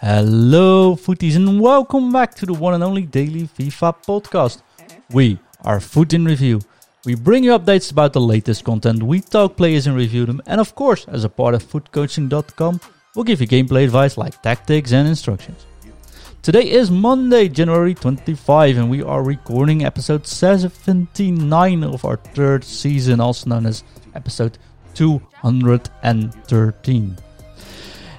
Hello, footies, and welcome back to the one and only daily FIFA podcast. We are Foot in Review. We bring you updates about the latest content, we talk players and review them, and of course, as a part of footcoaching.com, we'll give you gameplay advice like tactics and instructions. Today is Monday, January 25, and we are recording episode 79 of our third season, also known as episode 213.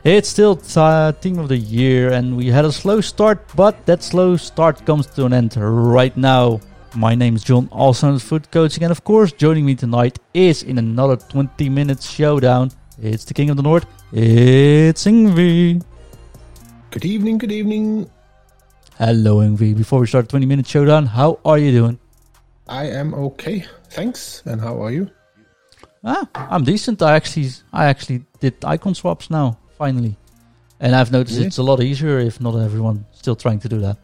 It's still uh, team of the year, and we had a slow start, but that slow start comes to an end right now. My name is John, also known as Coaching, and of course, joining me tonight is in another 20 minute showdown. It's the King of the North. It's Ingvi. Good evening, good evening. Hello, Ingvi. Before we start 20 minute showdown, how are you doing? I am okay, thanks. And how are you? Ah, I'm decent. I actually, I actually did icon swaps now, finally, and I've noticed Really? it's a lot easier if not everyone still trying to do that.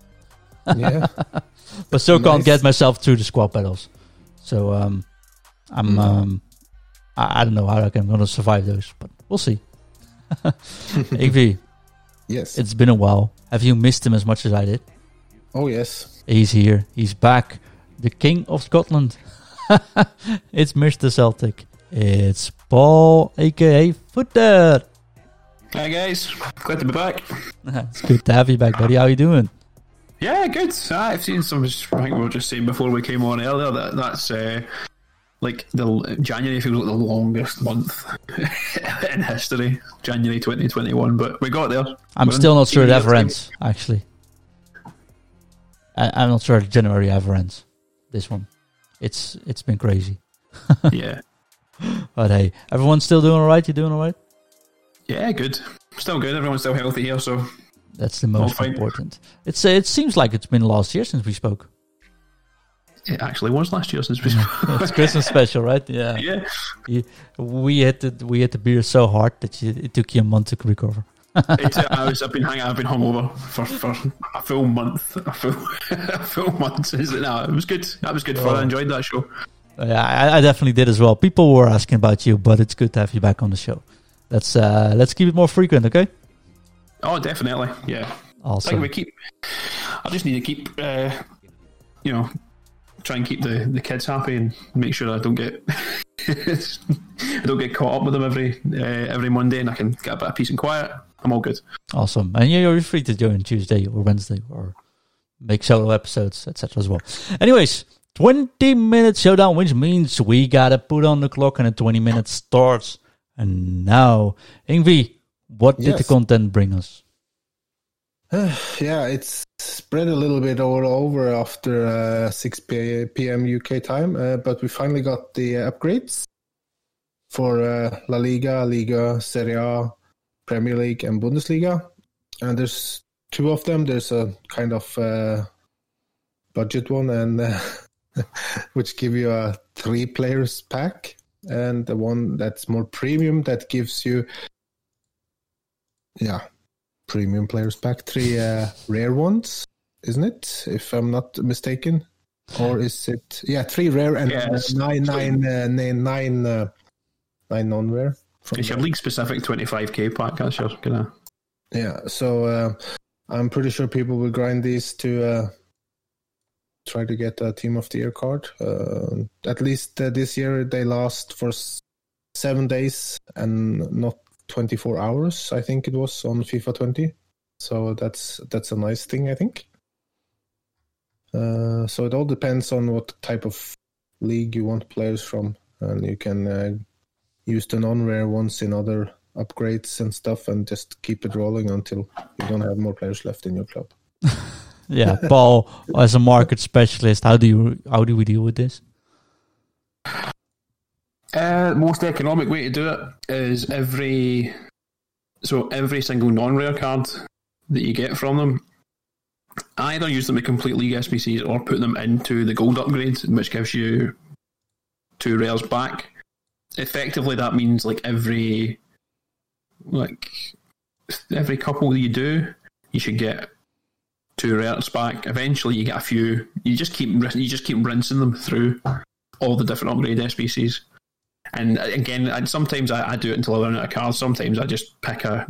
Yeah, but still can't get myself through the squad battles. So um, I'm Mm. um, I, I don't know how I'm gonna survive those, but we'll see. AV, yes. it's been a while. Have you missed him as much as I did? oh, yes. He's here. He's back. The king of Scotland. it's Mr. Celtic. It's Paul, aka Footer. Hi guys, glad to be back. it's good to have you back, buddy. How are you doing? Yeah, good. I've seen some. I think we were just saying before we came on earlier that that's uh, like the January feels like the longest month in history. January twenty twenty one, but we got there. I'm We're still not sure it ever ends. Actually, I, I'm not sure January ever ends. This one, it's it's been crazy. Yeah, But hey, everyone's still doing all right. You doing all right? Yeah, good. Still good. Everyone's still healthy here, so That's the most important. It's uh, it seems like it's been last year since we spoke. it actually was last year since we. Spoke. it's Christmas special, right? Yeah. yeah, You- we had the we hit the beer so hard that you, it took you a month to recover. it's, uh, I was. I've been hanging. I've been hungover for, for a full month. A full, a full month. Is it? No, it was good. That was good fun. I enjoyed that show. Yeah, I, I definitely did as well. People were asking about you, but it's good to have you back on the show. Let's uh let's keep it more frequent, okay? Oh, definitely. Yeah. Awesome. we keep. I just need to keep, uh, you know, try and keep the, the kids happy and make sure I don't get I don't get caught up with them every uh, every Monday, and I can get a bit of peace and quiet. I'm all good. Awesome. And yeah, you're free to join Tuesday or Wednesday or make solo episodes, etc. as well. Anyways, 20 minute showdown, which means we gotta put on the clock and the 20 minutes starts. And now, Ingvi, what did the content bring us? yeah, it's spread a little bit all over after uh, 6 p.m. UK time, uh, but we finally got the upgrades for uh, La Liga, Liga, Serie A, Premier League, and Bundesliga. And there's two of them. There's a kind of uh, budget one, and uh, which give you a three players pack, and the one that's more premium that gives you, yeah, premium players pack, three uh, rare ones, isn't it? If I'm not mistaken, or is it? Yeah, three rare and uh, Yes. nine, nine, uh, nine, nine, uh, nine non-rare. It's your league specific 25k pack. That's your kind of. Yeah, so uh, I'm pretty sure people will grind these to uh, try to get a Team of the Year card. Uh, at least uh, this year they last for s- seven days and not 24 hours. I think it was on FIFA 20. So that's that's a nice thing, I think. Uh, so it all depends on what type of league you want players from, and you can uh, use the non-rare ones in other upgrades and stuff, and just keep it rolling until you don't have more players left in your club. Yeah, Paul, as a market specialist, how do you how do we deal with this? Uh, most economic way to do it is every so every single non-rare card that you get from them, either use them to complete league SBCs or put them into the gold upgrade, which gives you two rares back. Effectively, that means like every like every couple that you do, you should get two rares back. Eventually, you get a few. You just keep you just keep rinsing them through all the different upgrade SBCs And again, I, sometimes I, I do it until I run out of cards. Sometimes I just pick a.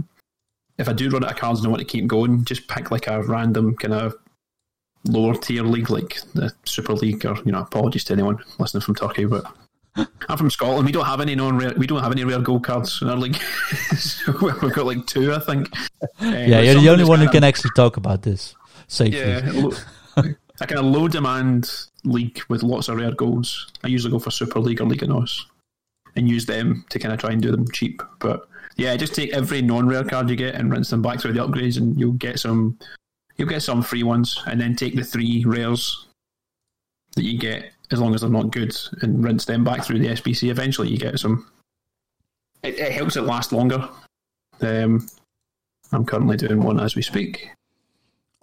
If I do run out of cards and I want to keep going, just pick like a random kind of lower tier league, like the Super League, or you know, apologies to anyone listening from Turkey, but I'm from Scotland. We don't have any non-rare. We don't have any rare gold cards in our league. so we've got like two, I think. Uh, yeah, you're the only one who can actually talk about this safely. Yeah, a kind of low demand league with lots of rare goals. I usually go for Super League or of Nos and use them to kind of try and do them cheap. But yeah, just take every non-rare card you get and rinse them back through the upgrades, and you'll get some. You'll get some free ones, and then take the three rares that you get, as long as they're not good, and rinse them back through the SBC. Eventually, you get some. It, it helps it last longer. Um, I'm currently doing one as we speak.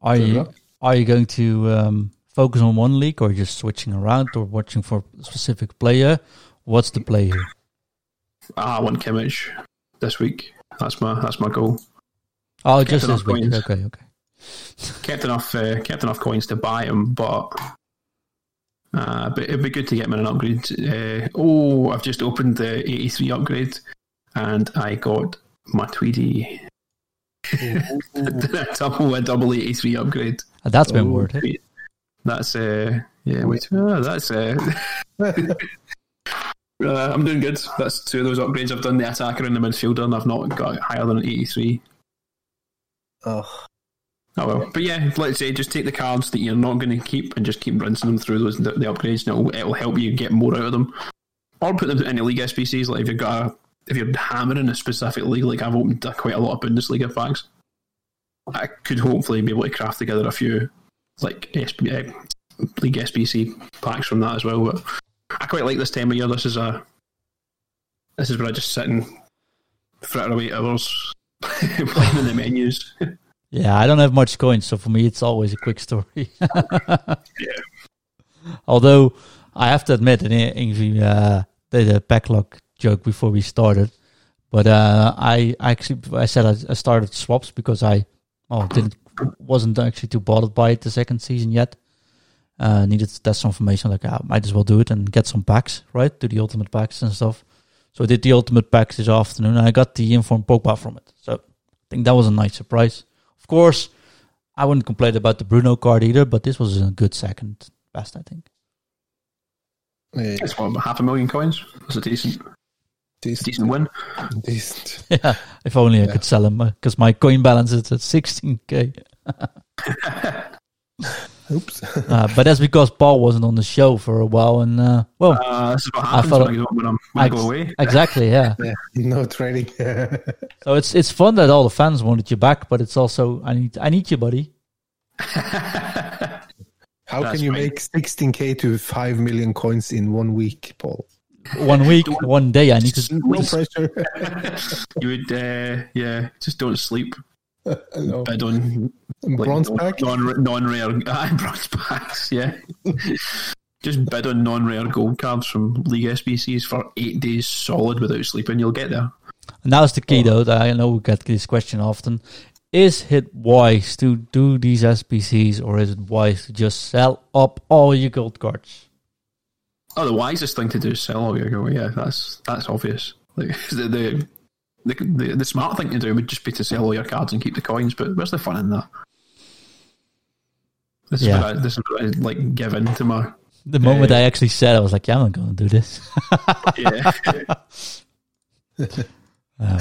Are you are you going to um, focus on one league, or just switching around, or watching for a specific player? What's the play here? Ah, I want Kimmich this week. That's my that's my goal. Oh, kept just this week. Coins. Okay, okay. Kept enough uh, kept enough coins to buy him, but uh, but it'd be good to get him an upgrade. Uh, oh, I've just opened the 83 upgrade, and I got my Tweedy. double a double 83 upgrade. Uh, that's been oh, worth it. That's uh yeah wait oh, that's uh, uh I'm doing good. That's two of those upgrades. I've done the attacker and the midfielder, and I've not got higher than 83. Oh. Oh well, but yeah, let's say just take the cards that you're not going to keep and just keep rinsing them through those the, the upgrades, and it'll, it'll help you get more out of them. Or put them in the league SBCs. Like if you've got a, if you're hammering a specific league, like I've opened quite a lot of Bundesliga packs. I could hopefully be able to craft together a few like SB, uh, league SBC packs from that as well. But I quite like this time of year. This is a this is where I just sit and fritter away hours playing in the menus. Yeah, I don't have much coins, so for me it's always a quick story. yeah. Although I have to admit, and Ingvi uh, did a backlog joke before we started, but uh, I actually I said I, I started swaps because I oh didn't wasn't actually too bothered by it the second season yet. Uh, needed to test some information, like I might as well do it and get some packs, right? Do the ultimate packs and stuff. So I did the ultimate packs this afternoon, and I got the informed Pogba from it. So I think that was a nice surprise. Of course, I wouldn't complain about the Bruno card either, but this was a good second best, I think. It's what, half a million coins? That's a decent, decent, decent win. Decent. Yeah, if only I could sell them because my coin balance is at 16k. Oops. uh, but that's because Paul wasn't on the show for a while, and uh, well, uh, this is what happens I when, I, when, I'm, when ex- I go away. Exactly, yeah. yeah no trading. so it's it's fun that all the fans wanted you back, but it's also I need I need you, buddy. How That's can you make 16k to 5 million coins in one week, Paul? One week, one day. I need to. No pressure. you would, uh, yeah, just don't sleep. Bid on bronze like, pack, non non rare uh, bronze packs. Yeah, just bid on non rare gold cards from League SBCs for eight days solid without sleeping. You'll get there. And that's the key, though. That I know we get this question often. Is it wise to do these SBCs, or is it wise to just sell up all your gold cards? Oh, the wisest thing to do is sell all your gold. Yeah, that's that's obvious. Like the, the the, the, the smart thing to do would just be to sell all your cards and keep the coins. But where's the fun in that? This is yeah. what I, this is what I like give in to my. The moment uh, I actually said, I was like, "Yeah, I'm not going to do this." yeah. um,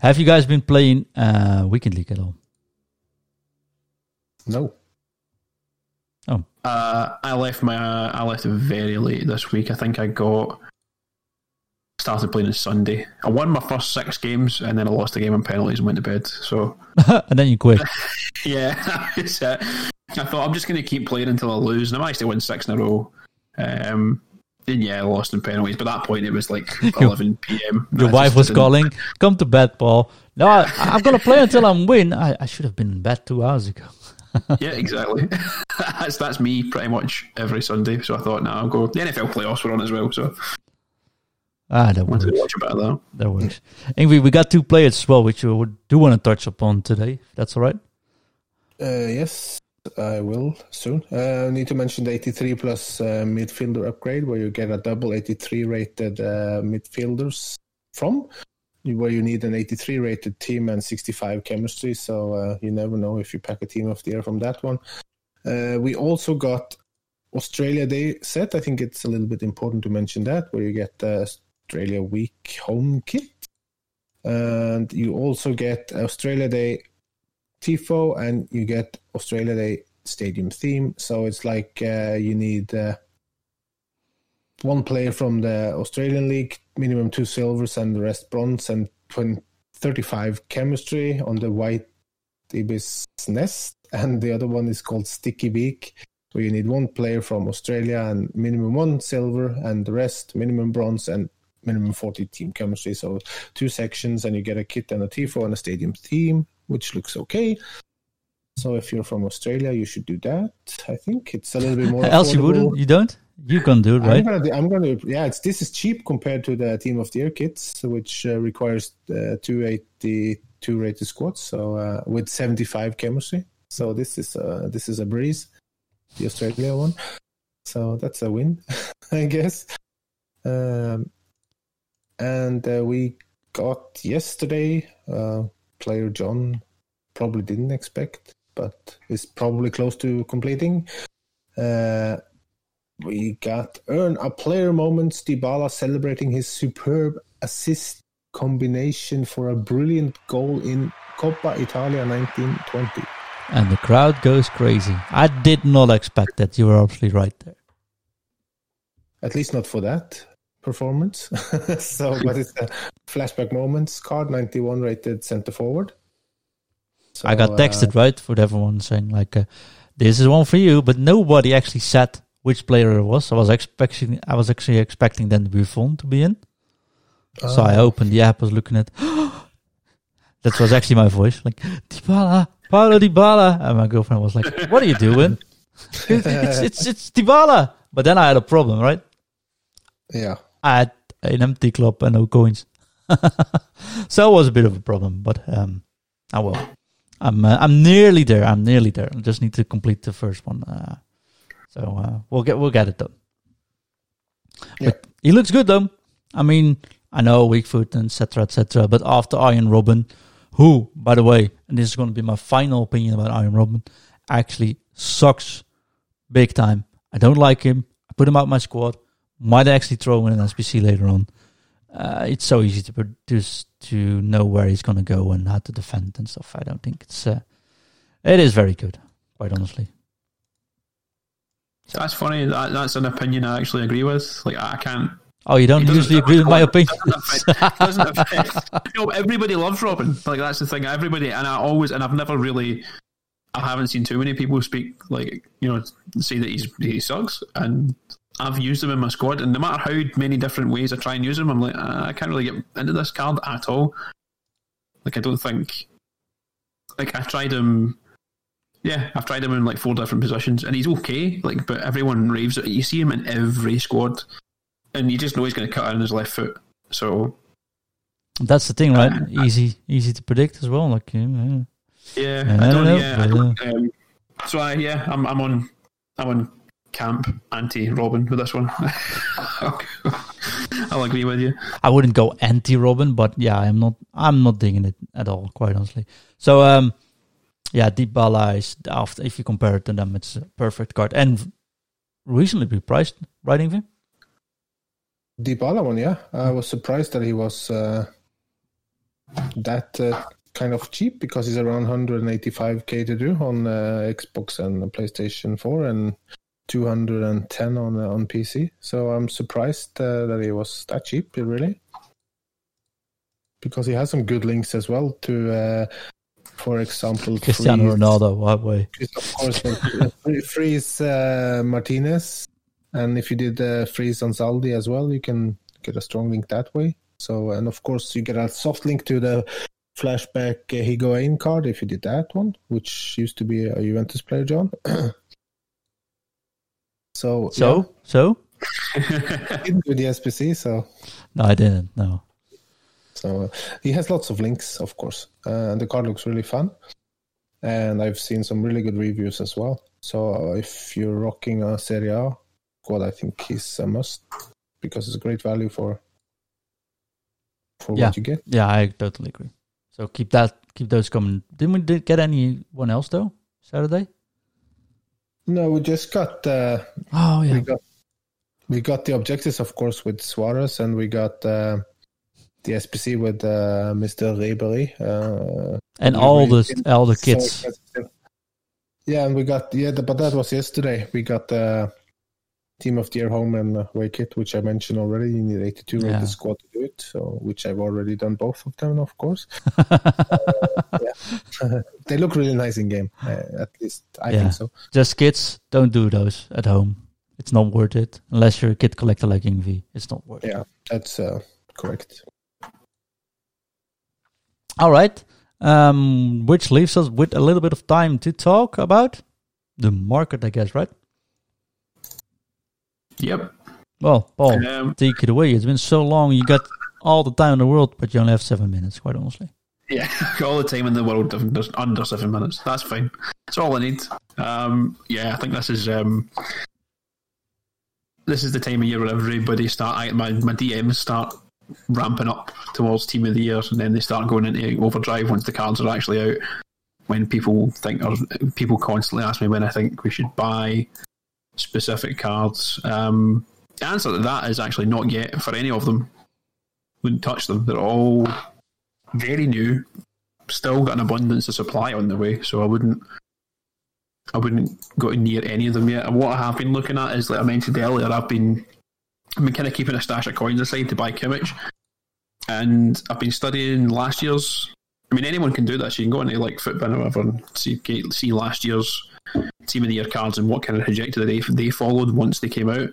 have you guys been playing uh, Weekend League at all? No. Uh, I left my I left very late this week. I think I got started playing on Sunday. I won my first six games and then I lost a game on penalties and went to bed. So and then you quit. yeah, I thought I'm just going to keep playing until I lose, and I managed to win six in a row. Um, and yeah, I lost in penalties. But at that point, it was like 11 p.m. Your wife was didn't... calling, "Come to bed, Paul." No, I, am going to play until I'm win. I, I should have been in bed two hours ago. Yeah, exactly. that's that's me pretty much every Sunday. So I thought, now nah, I'll go. The NFL playoffs were on as well, so Ah, that works. Watch about that. That works. Anyway, we got two players as well, which we do want to touch upon today. That's all right. Uh, yes. I will soon. Uh, need to mention the 83 plus uh, midfielder upgrade, where you get a double 83 rated uh, midfielders from, where you need an 83 rated team and 65 chemistry. So uh, you never know if you pack a team of the year from that one. Uh, we also got Australia Day set. I think it's a little bit important to mention that, where you get the Australia Week home kit. And you also get Australia Day Tifo and you get Australia Day stadium theme. So it's like uh, you need uh, one player from the Australian League, minimum two silvers and the rest bronze, and 20, 35 chemistry on the white ibis nest. And the other one is called Sticky Beak, where you need one player from Australia and minimum one silver, and the rest minimum bronze and minimum 40 team chemistry. So two sections, and you get a kit and a Tifo and a stadium theme, which looks okay. So if you're from Australia, you should do that. I think it's a little bit more. Else you wouldn't. You don't. You can do it, I'm right? gonna, do- I'm gonna, yeah. It's this is cheap compared to the Team of the Year kits, which uh, requires uh, 282 rated squads, so uh, with 75 chemistry. So this is uh, this is a breeze, the Australia one. So that's a win, I guess. Um, and uh, we got yesterday uh, player John probably didn't expect, but is probably close to completing. Uh, we got earn a player moments Dybala celebrating his superb assist combination for a brilliant goal in Coppa Italia 1920. And the crowd goes crazy. I did not expect that. You were absolutely right there. At least not for that performance. so, but it's a flashback moments card 91 rated center forward. So, I got uh, texted right for everyone saying like, uh, "This is one for you," but nobody actually said which player it was. I was expecting, I was actually expecting then Buffon to be in. So I uh, opened the app, was looking at. that was actually my voice, like Dybala, Paulo Dybala, and my girlfriend was like, "What are you doing?" it's it's it's Dybala. But then I had a problem, right? yeah. I had an empty club and no coins, so it was a bit of a problem. But um, oh well, I'm uh, I'm nearly there. I'm nearly there. I just need to complete the first one. Uh, so uh, we'll get we'll get it done. Yeah. But he looks good though. I mean, I know weak foot and etc. etc. But after Arjen Robben, who, by the way, and this is going to be my final opinion about Arjen Robben, actually sucks big time. I don't like him. I put him out my squad. Might actually throw him in an SBC later on. Uh, it's so easy to produce to know where he's going to go and how to defend and stuff. I don't think it's. Uh, it is very good, quite honestly. That's funny. That, that's an opinion I actually agree with. Like I can't. Oh, you don't usually agree with my opinion. Doesn't affect, you know, everybody loves Robben. Like that's the thing. Everybody, and I always, and I've never really, I haven't seen too many people speak like you know say that he's he sucks, and I've used him in my squad, and no matter how many different ways I try and use him, I'm like "Uh, I can't really get into this card at all. Like I don't think, like I tried him. Yeah, I've tried him in like four different positions, and he's okay. Like, but everyone raves. You see him in every squad, and you just know he's going to cut in his left foot. So That's the thing, right? Easy, easy to predict as well. Like, yeah, yeah, Yeah, I I don't. know, yeah, I don't, um, so I yeah, I'm I'm on I'm on camp anti Robben with this one. I'll agree with you. I wouldn't go anti Robben, but yeah, I'm not. I'm not digging it at all, quite honestly. So, um, yeah, Dybala is after if you compare it to them, it's a perfect card and reasonably priced, right, Ingvi? Dybala one, yeah. I was surprised that he was uh, that uh, kind of cheap because he's around 185k to do on uh, Xbox and PlayStation 4 and 210 on uh, on PC. So I'm surprised uh, that he was that cheap, really, because he has some good links as well to, uh, for example, Cristiano Freeze- Ronaldo, what way? of course, like, uh, freeze uh, Martinez, and if you did uh, freeze on Zaldi as well, you can get a strong link that way. So, and of course, you get a soft link to the flashback uh, Higuain card if you did that one, which used to be a Juventus player, John. so, So, so yeah, didn't do the SBC, so no, I didn't. No, So uh, he has lots of links, of course, uh, and the card looks really fun. and I've seen some really good reviews as well. So if you're rocking a Serie A squad, I think he's a must because it's a great value for for Yeah. what you get. Yeah, I totally agree. So keep that, keep those coming. Didn't we get anyone else though? Saturday? No, we just got uh, Oh yeah, we got we got the objectives, of course, with Suarez, and we got uh, the SBC with uh, Mr. Ribery. Uh, and all the all the so kids. expensive. Yeah, and we got yeah, the, but that was yesterday. We got the team of the year home and away kit, which I mentioned already. You need 82 Yeah. rated squad to do it, so which I've already done both of them, of course. they look really nice in game. Uh, at least I Yeah. think so. Just kids, don't do those at home. It's not worth it unless you're a kid collector like Ingvi. It's not worth it. Yeah, that's uh, correct. All right. Um, which leaves us with a little bit of time to talk about the market, I guess, right? Yep. Well, Paul, Um, take it away. It's been so long. You got all the time in the world, but you only have seven minutes, quite honestly. Yeah, all the time in the world under, seven minutes. That's fine. That's all I need. Um, yeah, I think this is um, this is the time of year where everybody start I, my my DMs start ramping up towards team of the year, and then they start going into overdrive once the cards are actually out. When people think, or people constantly ask me when I think we should buy specific cards. Um, the answer to that is actually not yet for any of them. Wouldn't touch them. They're all very new, still got an abundance of supply on the way, so I wouldn't I wouldn't go near any of them yet. What I have been looking at is like I mentioned earlier, I've been I've been kind of keeping a stash of coins aside to buy Kimmich. And I've been studying last year's I mean anyone can do this. You can go into like Futbin or whatever and see see last year's team of the year cards and what kind of trajectory they they followed once they came out.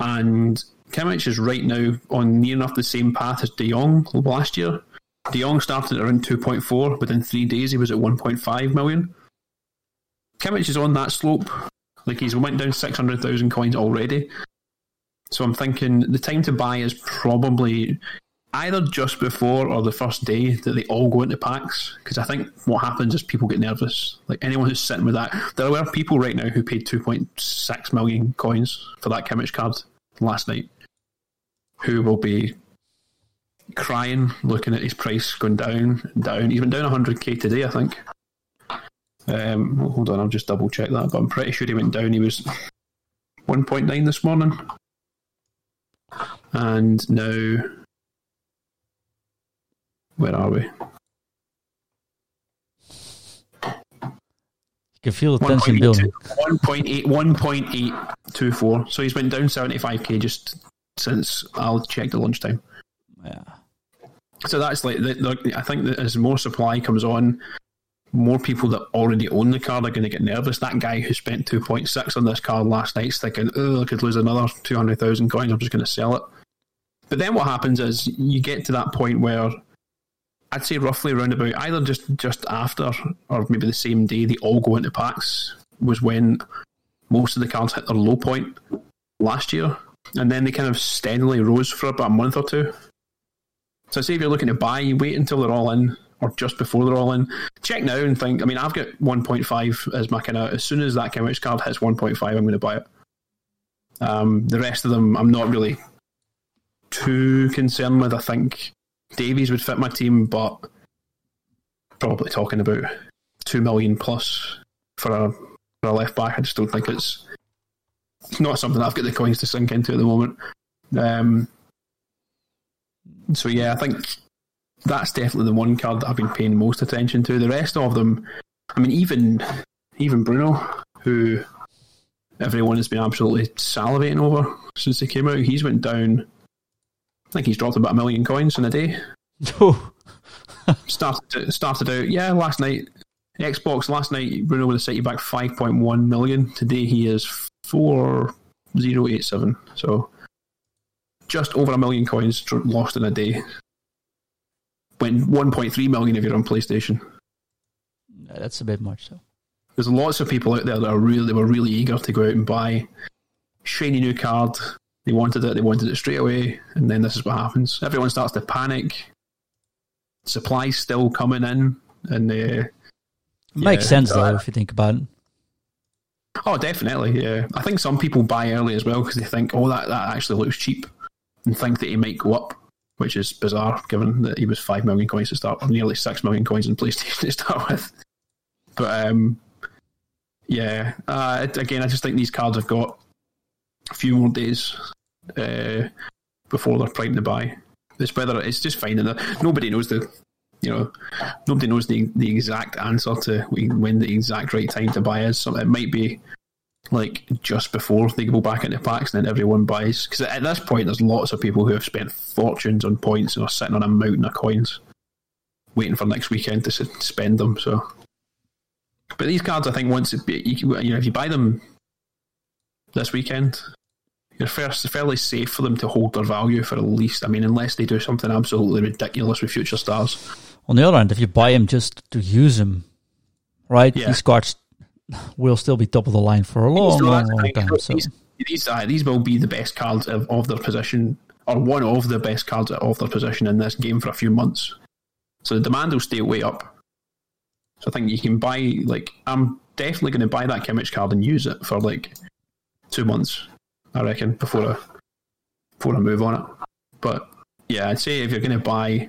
And Kimmich is right now on near enough the same path as De Jong last year. De Jong started at around 2.4. Within three days, he was at 1.5 million. Kimmich is on that slope. Like he's went down 600,000 coins already. So I'm thinking the time to buy is probably either just before or the first day that they all go into packs. Because I think what happens is people get nervous. Like anyone who's sitting with that, there are people right now who paid 2.6 million coins for that Kimmich card last night, who will be crying looking at his price going down down. He's went down 100k today, I think. Um, hold on, I'll just double check that, but I'm pretty sure he went down. He was 1.9 this morning, and now where are we? You can feel the tension building. 1.8, 1.824. So he's went down 75k just since I'll check the lunchtime. Yeah. So that's like, the, the, I think that as more supply comes on, more people that already own the card are going to get nervous. That guy who spent 2.6 on this card last night's thinking, oh, I could lose another 200,000 coins, I'm just going to sell it. But then what happens is you get to that point where I'd say roughly around about either just, just after or maybe the same day they all go into packs was when most of the cards hit their low point last year. And then they kind of steadily rose for about a month or two. So say if you're looking to buy, you wait until they're all in, or just before they're all in. Check now and think. I mean, I've got 1.5 as my kind of. As soon as that Kimmich card hits 1.5, I'm going to buy it. Um, the rest of them, I'm not really too concerned with. I think Davies would fit my team, but probably talking about two million plus for a for a left back. I just don't think it's not something I've got the coins to sink into at the moment. Um, so yeah, I think that's definitely the one card that I've been paying most attention to. The rest of them, I mean, even even Bruno, who everyone has been absolutely salivating over since he came out, he's went down. I think he's dropped about a million coins in a day. No. Started started out, yeah, last night. Xbox last night, Bruno would have set you back five point one million. Today he is four zero eight seven. So just over a million coins lost in a day. When 1.3 million if you're on PlayStation. Yeah, that's a bit much. So There's lots of people out there that are really they were really eager to go out and buy shiny new card. They wanted it, they wanted it straight away, and then this is what happens. Everyone starts to panic. Supplies still coming in, and uh, Makes Yeah. sense though Uh, if you think about it. Oh, definitely. Yeah, I think some people buy early as well because they think, oh, that that actually looks cheap, and think that it might go up, which is bizarre given that he was five million coins to start, or nearly six million coins in PlayStation to start with. But um, yeah, uh, again, I just think these cards have got a few more days uh, before they're primed to buy. It's whether it's just finding that nobody knows the, you know, nobody knows the the exact answer to when the exact right time to buy is. So it might be like just before they go back into packs, and then everyone buys. Because at this point, there's lots of people who have spent fortunes on points and are sitting on a mountain of coins, waiting for next weekend to spend them. So, but these cards, I think, once it, you, can- you know, if you buy them this weekend, you're first fairly safe for them to hold their value for at least. I mean, unless they do something absolutely ridiculous with future stars. On the other hand, if you buy them just to use them, right? Yeah. These cards will still be top of the line for a long, So long, long time. So These, these, uh, these will be the best cards of, of their position, or one of the best cards of their position in this game for a few months. So the demand will stay way up. So I think you can buy, like, I'm definitely going to buy that Kimmich card and use it for like two months, I reckon, before I, before I move on it. But yeah, I'd say if you're going to buy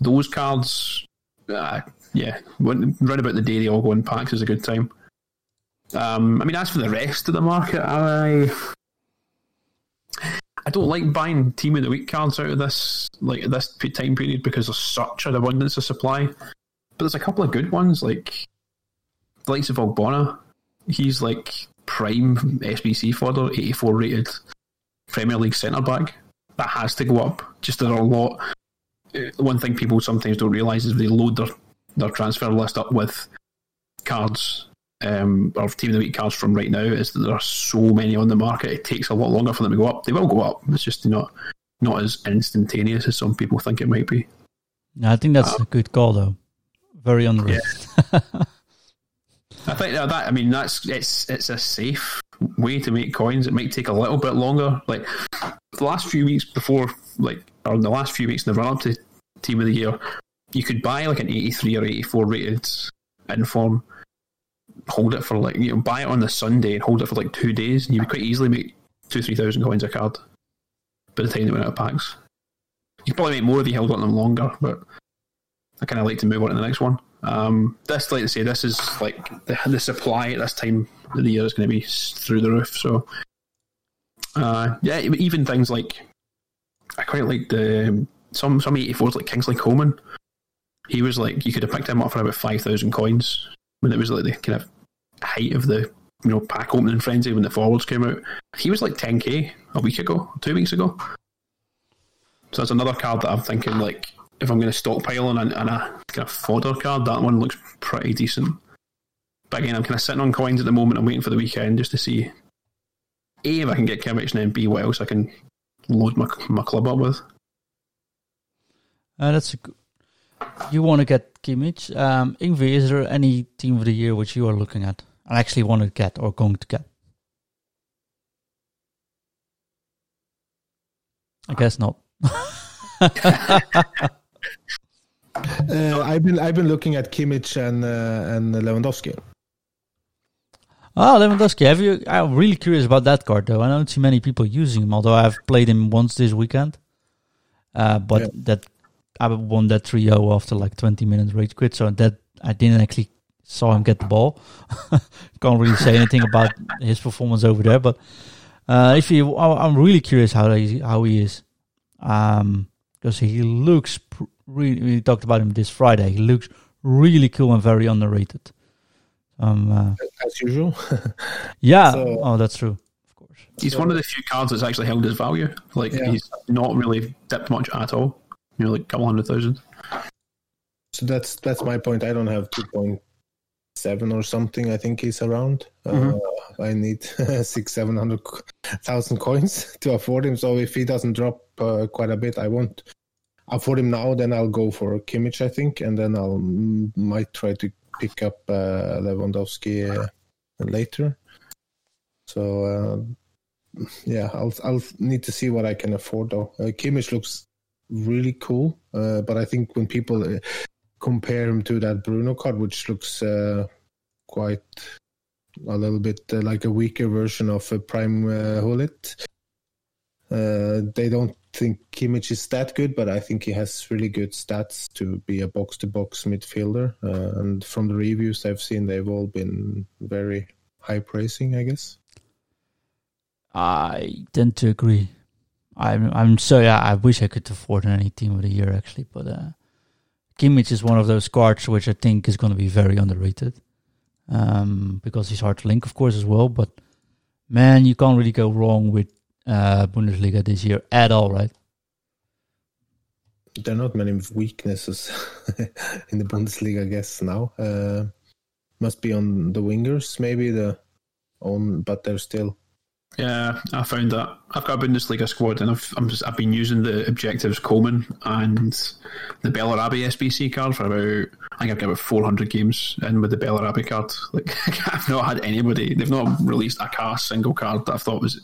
those cards, uh, yeah, when- round about the day they all go in packs is a good time. Um, I mean, as for the rest of the market, I I don't like buying team of the week cards out of this like this time period because there's such an abundance of supply. But there's a couple of good ones like the likes of Ogbonna. He's like prime SBC fodder, 84 rated Premier League centre back. That has to go up. Just there are a lot. uh, One thing people sometimes don't realise is they load their, their transfer list up with cards um, or team of the week cards from right now is that there are so many on the market. It takes a lot longer for them to go up. They will go up. It's just not not as instantaneous as some people think it might be. yeah, I think that's a good call though. Very underrated. I think that, that I mean that's it's it's a safe way to make coins. It might take a little bit longer. Like the last few weeks before, like or the last few weeks in the run up to team of the year, you could buy like an eighty three or eighty four rated inform, hold it for like you know buy it on the Sunday and hold it for like two days, and you would quite easily make two three thousand coins a card by the time they went out of packs. You probably make more if you held on them longer, but I kind of like to move on to the next one. Um, this, like I say, this is like the, the supply at this time of the year is going to be through the roof. So, uh, yeah, even things like I quite like the some some eighty fours like Kingsley Coman. He was like you could have picked him up for about five thousand coins when it was like the kind of height of the you know pack opening frenzy when the forwards came out. He was like ten k a week ago, two weeks ago. So that's another card that I'm thinking like if I'm going to stockpile on a, on a kind of fodder card, that one looks pretty decent. But again, I'm kind of sitting on coins at the moment. I'm waiting for the weekend just to see a if I can get Kimmich and then b what else I can load my my club up with. Uh, that's a. You want to get Kimmich. Um, Ingve, is there any team of the year which you are looking at and actually want to get or going to get? I guess not. Uh, I've been I've been looking at Kimmich and uh, and Lewandowski. Ah, Lewandowski. Have you? I'm really curious about that card, though. I don't see many people using him, although I've played him once this weekend. Uh, but Yeah. that I won that 3-0 after like 20 minutes rage quit, so that I didn't actually saw him get the ball. Can't really say anything about his performance over there, but uh, if you, I- I'm really curious how he how he is, um, because he looks pr- really. We talked about him this Friday. He looks really cool and very underrated. Um, uh, as usual. yeah. So- oh, that's true. Of course. He's one of the few cards that's actually held his value. Like Yeah. he's not really dipped much at all. You know, like a couple hundred thousand. so that's that's my point. I don't have two point seven or something. I think is around. Mhm. Uh, I need six seven hundred thousand coins to afford him. So if he doesn't drop uh, quite a bit, I won't afford him now. Then I'll go for Kimmich, I think, and then I'll might try to pick up uh, Lewandowski uh, later. So uh, yeah, I'll I'll need to see what I can afford though. Uh, Kimmich looks really cool, uh, but I think when people uh, compare him to that Bruno card, which looks uh, quite a little bit uh, like a weaker version of a Prime uh, Gullit. Uh, they don't think Kimmich is that good, but I think he has really good stats to be a box to box midfielder. Uh, and from the reviews I've seen, they've all been very high praising, I guess. I tend to agree. I'm I'm so yeah. I wish I could afford any team of the year actually, but uh, Kimmich is one of those cards which I think is going to be very underrated, um, because he's hard to link, of course, as well. But man, you can't really go wrong with uh, Bundesliga this year at all, right? There are not many weaknesses in the Bundesliga, I guess now. Uh, must be on the wingers, maybe the on, but they're still Yeah, I found that. I've got a Bundesliga squad, and I've I'm just, I've been using the objectives Coman and the Bellarabi SBC card for about I think I've got about 400 games in with the Bellarabi card. Like I've not had anybody. They've not released a cast single card that I thought was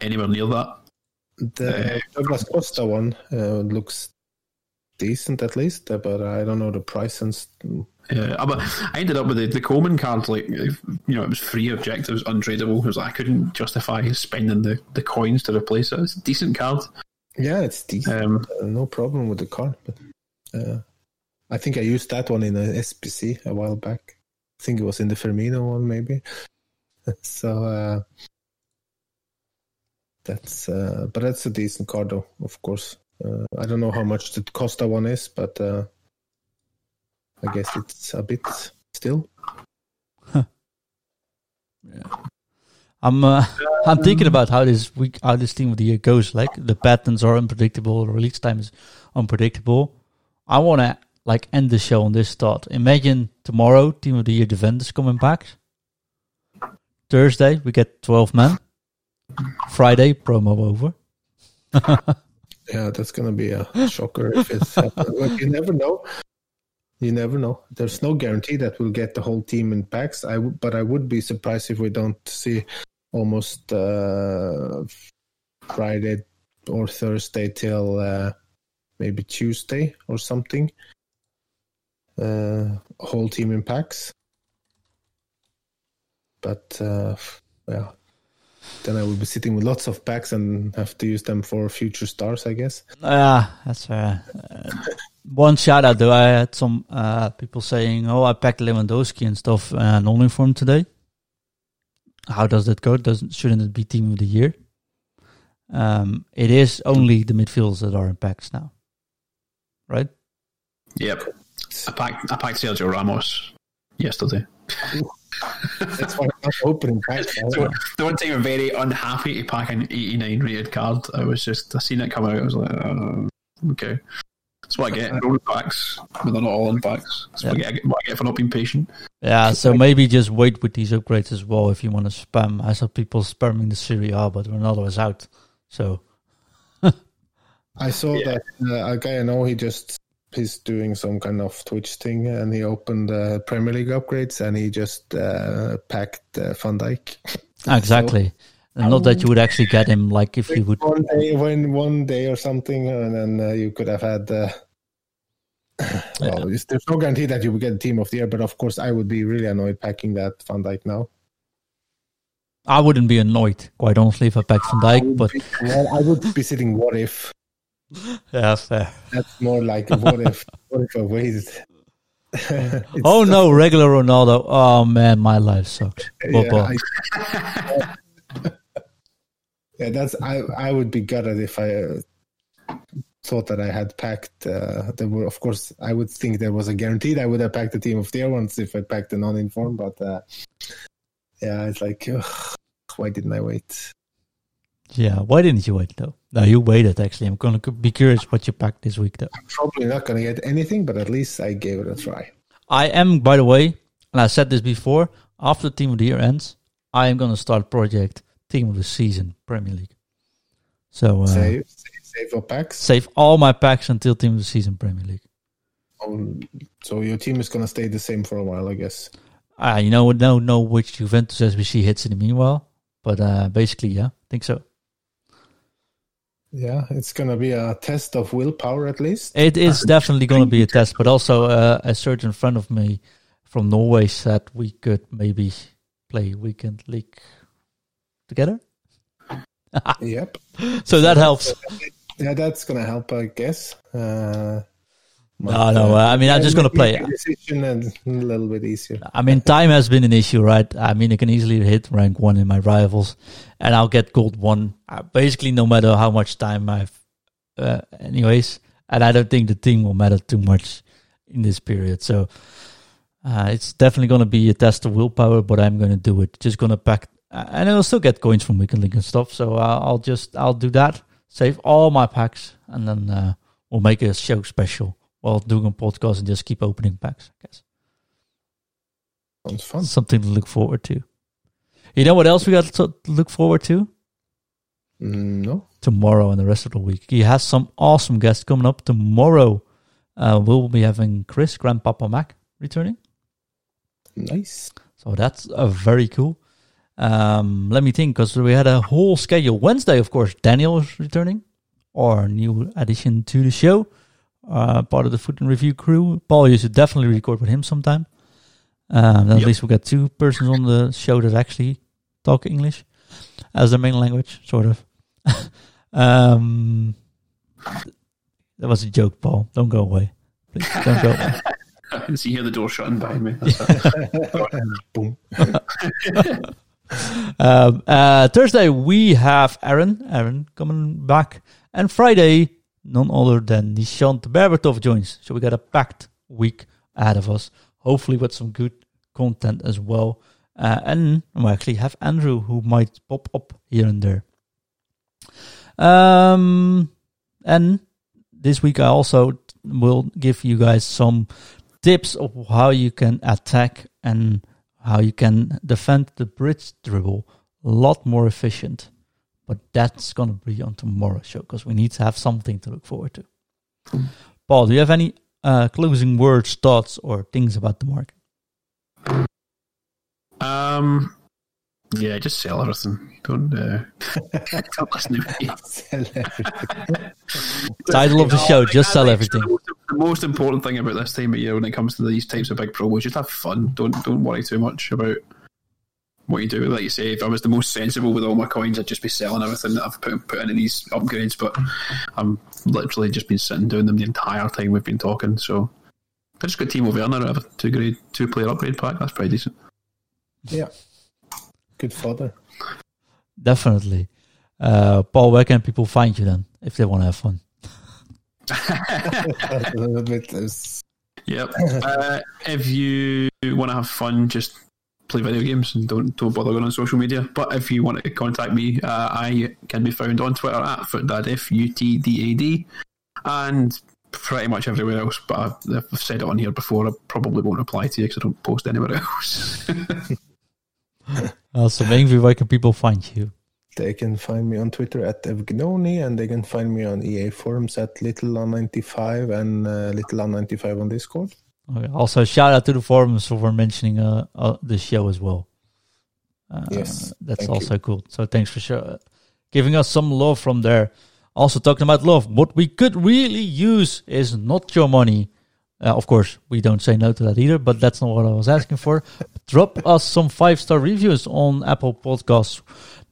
anywhere near that. The Uh, Douglas Costa one uh, looks decent at least, but I don't know the price and uh, but I ended up with the, the Coman card. Like you know, it was free objectives, untradeable. It was like I couldn't justify spending the, the coins to replace it. It's a decent card. yeah, it's decent. Um, Uh, no problem with the card, but uh, I think I used that one in a SBC a while back. I think it was in the Firmino one, maybe. so uh, that's, uh, but that's a decent card, though. Of course, uh, I don't know how much the Costa one is, but uh, I guess it's a bit still. Yeah, I'm uh, I'm thinking about how this week, how this team of the year goes. Like the patterns are unpredictable, the release time is unpredictable. I want to like end the show on this thought. Imagine tomorrow, team of the year Juventus coming back. Thursday we get twelve men. Friday promo over. Yeah, that's gonna be a shocker if it's happened. But you never know. You never know. There's no guarantee that we'll get the whole team in packs. I w- but I would be surprised if we don't see almost uh, Friday or Thursday till uh, maybe Tuesday or something. Uh, whole team in packs. But uh, yeah, then I will be sitting with lots of packs and have to use them for future stars, I guess. Yeah, that's fair. One shout out though, I had some uh, people saying, "Oh, I packed Lewandowski and stuff and uh, non-informed today." How does that go? Doesn't shouldn't it be team of the year? Um, it is only the midfielders that are in packs now, right? yep. I packed I packed Sergio Ramos yesterday. That's why I'm opening packs. So the one time I'm very unhappy to pack an 89 rated card. I was just I seen it come out. I was like, oh, okay. That's what I get. Roll packs, but they're not all in packs. That's what, I get, what I get for not being patient. Yeah, so maybe just wait with these upgrades as well if you want to spam. I saw people spamming the Serie A, but Ronaldo is out. So I saw that uh, a guy I know. He just he's doing some kind of Twitch thing, and he opened uh, Premier League upgrades, and he just uh, packed uh, Van Dijk. exactly, and not that you would actually get him like if you would. one day, when one day or something, and then uh, you could have had. Uh, well, it's- there's no guarantee that you would get a team of the year, but of course, I would be really annoyed packing that Van Dijk now. I wouldn't be annoyed, quite honestly, if I packed Van would but be, well, I would be sitting. What if? yeah, fair. That's more like what if? What if I waited? Oh tough. no, regular Ronaldo. Oh man, my life sucks. Yeah. I, yeah, that's I. I would be gutted if I uh, thought that I had packed. Uh, there were, of course, I would think there was a guaranteed. I would have packed the team of the year once if I packed the non-informed. But uh, yeah, it's like, ugh, why didn't I wait? Yeah, why didn't you wait though? No, you waited actually. I'm gonna be curious what you packed this week though. I'm Probably not going to get anything, but at least I gave it a try. I am, by the way, and I said this before. After Team of the Year ends, I am gonna start project Team of the Season Premier League. So uh, Save, save, save your packs. save all my packs until Team of the Season Premier League. Um, so your team is going to stay the same for a while, I guess. Ah, you know, don't know which Juventus SBC hits in the meanwhile, but uh, basically, yeah, I think so. Yeah, it's gonna be a test of willpower at least. It is definitely going to be a test, but also uh, a surgeon friend of me from Norway said we could maybe play weekend league together. yep. So that helps. Yeah, that's gonna help, I guess. Uh, no, no. Uh, I mean, I'm just gonna play. Decision and a little bit easier. I mean, time has been an issue, right? I mean, I can easily hit rank one in my rivals, and I'll get gold one uh, basically no matter how much time I've. Uh, anyways, and I don't think the team will matter too much in this period. So uh, it's definitely going to be a test of willpower, but I'm going to do it. Just going to pack, uh, and I'll still get coins from Weekend League and stuff. So uh, I'll just I'll do that, save all my packs, and then uh, we'll make a show special while doing a podcast and just keep opening packs. I guess. Sounds fun. Something to look forward to. You know what else we got to look forward to? Mm, no. Tomorrow and the rest of the week. He has some awesome guests coming up tomorrow. Uh, we'll be having Chris, Grandpapa Mac, returning. Nice. So that's uh, very cool. Um, let me think, because we had a whole schedule. Wednesday, of course, Daniel is returning, or new addition to the show, uh, part of the FUT in Review crew. Paul, you should definitely record with him sometime. Um, at yep. least we got two persons on the show that actually talk English as their main language, sort of. um, that was a joke, Paul. Don't go away. Please don't go away. I can see here the door shutting behind me. Boom. Um, uh, Thursday we have Aaron, Aaron coming back, and Friday none other than Nishant Berbatov joins. So we got a packed week ahead of us. Hopefully with some good content as well. Uh, and we actually have Andrew who might pop up here and there. Um, and this week I also will give you guys some tips of how you can attack and how you can defend the bridge dribble a lot more efficient. But that's going to be on tomorrow's show because we need to have something to look forward to. Paul, do you have any uh, closing words, thoughts, or things about the market? Um, yeah, just sell everything. Don't, uh, don't listen to me. sell everything. Title of the show: Just sell everything. The most important thing about this time of year when it comes to these types of big promos, just have fun. Don't don't worry too much about what you do. Like you say, if I was the most sensible with all my coins, I'd just be selling everything that I've put, put into these upgrades. But I'm literally just been sitting doing them the entire time we've been talking. So I just got Timo Werner out of a two grade two player upgrade pack. That's pretty decent. Yeah. Good fodder. Definitely. Uh, Paul, where can people find you then if they want to have fun? yep. Uh, if you want to have fun, just play video games and don't don't bother going on social media. But if you want to contact me, uh, I can be found on Twitter at futdad f u t d a d, and pretty much everywhere else. But I've, I've, said it on here before. I probably won't reply to you because I don't post anywhere else. awesome. Ingvi, where can people find you? They can find me on Twitter at Evgnoni, and they can find me on EA forums at LittleOn95 and uh, LittleOn95 on Discord. Okay. Also, shout out to the forums for mentioning uh, uh, the show as well. Uh, yes, that's also you. cool. So thanks for sure giving us some love from there. Also talking about love, what we could really use is not your money, uh, of course, we don't say no to that either, but that's not what I was asking for. Drop us some five star reviews on Apple Podcasts.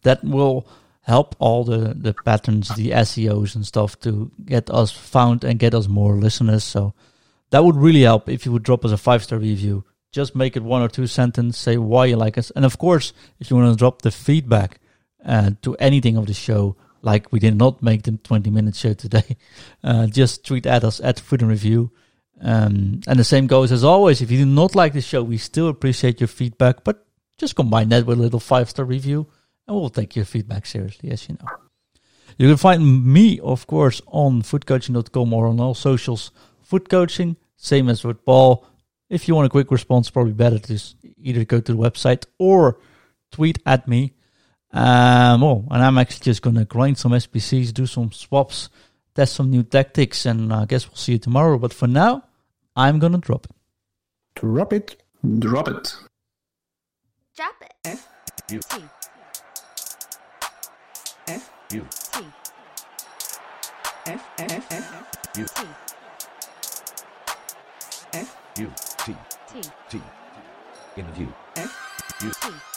That will help all the, the patterns, the SEOs and stuff to get us found and get us more listeners. So that would really help if you would drop us a five star review. Just make it one or two sentences, say why you like us. And of course, if you want to drop the feedback uh, to anything of the show, like we did not make the 20 minute show today, uh, just tweet at us at in Review um, and the same goes as always. If you do not like the show, we still appreciate your feedback, but just combine that with a little five star review, and we'll take your feedback seriously, as you know. You can find me, of course, on futcoaching.com or on all socials. FUT Coaching, same as with Paul. If you want a quick response, probably better to either go to the website or tweet at me. Um, oh, and I'm actually just going to grind some SBCs, do some swaps, test some new tactics, and I guess we'll see you tomorrow. But for now, I'm gonna drop it. Drop it. Drop it. Drop it. F U T. F. U T U T. U T. T. T in the view. U T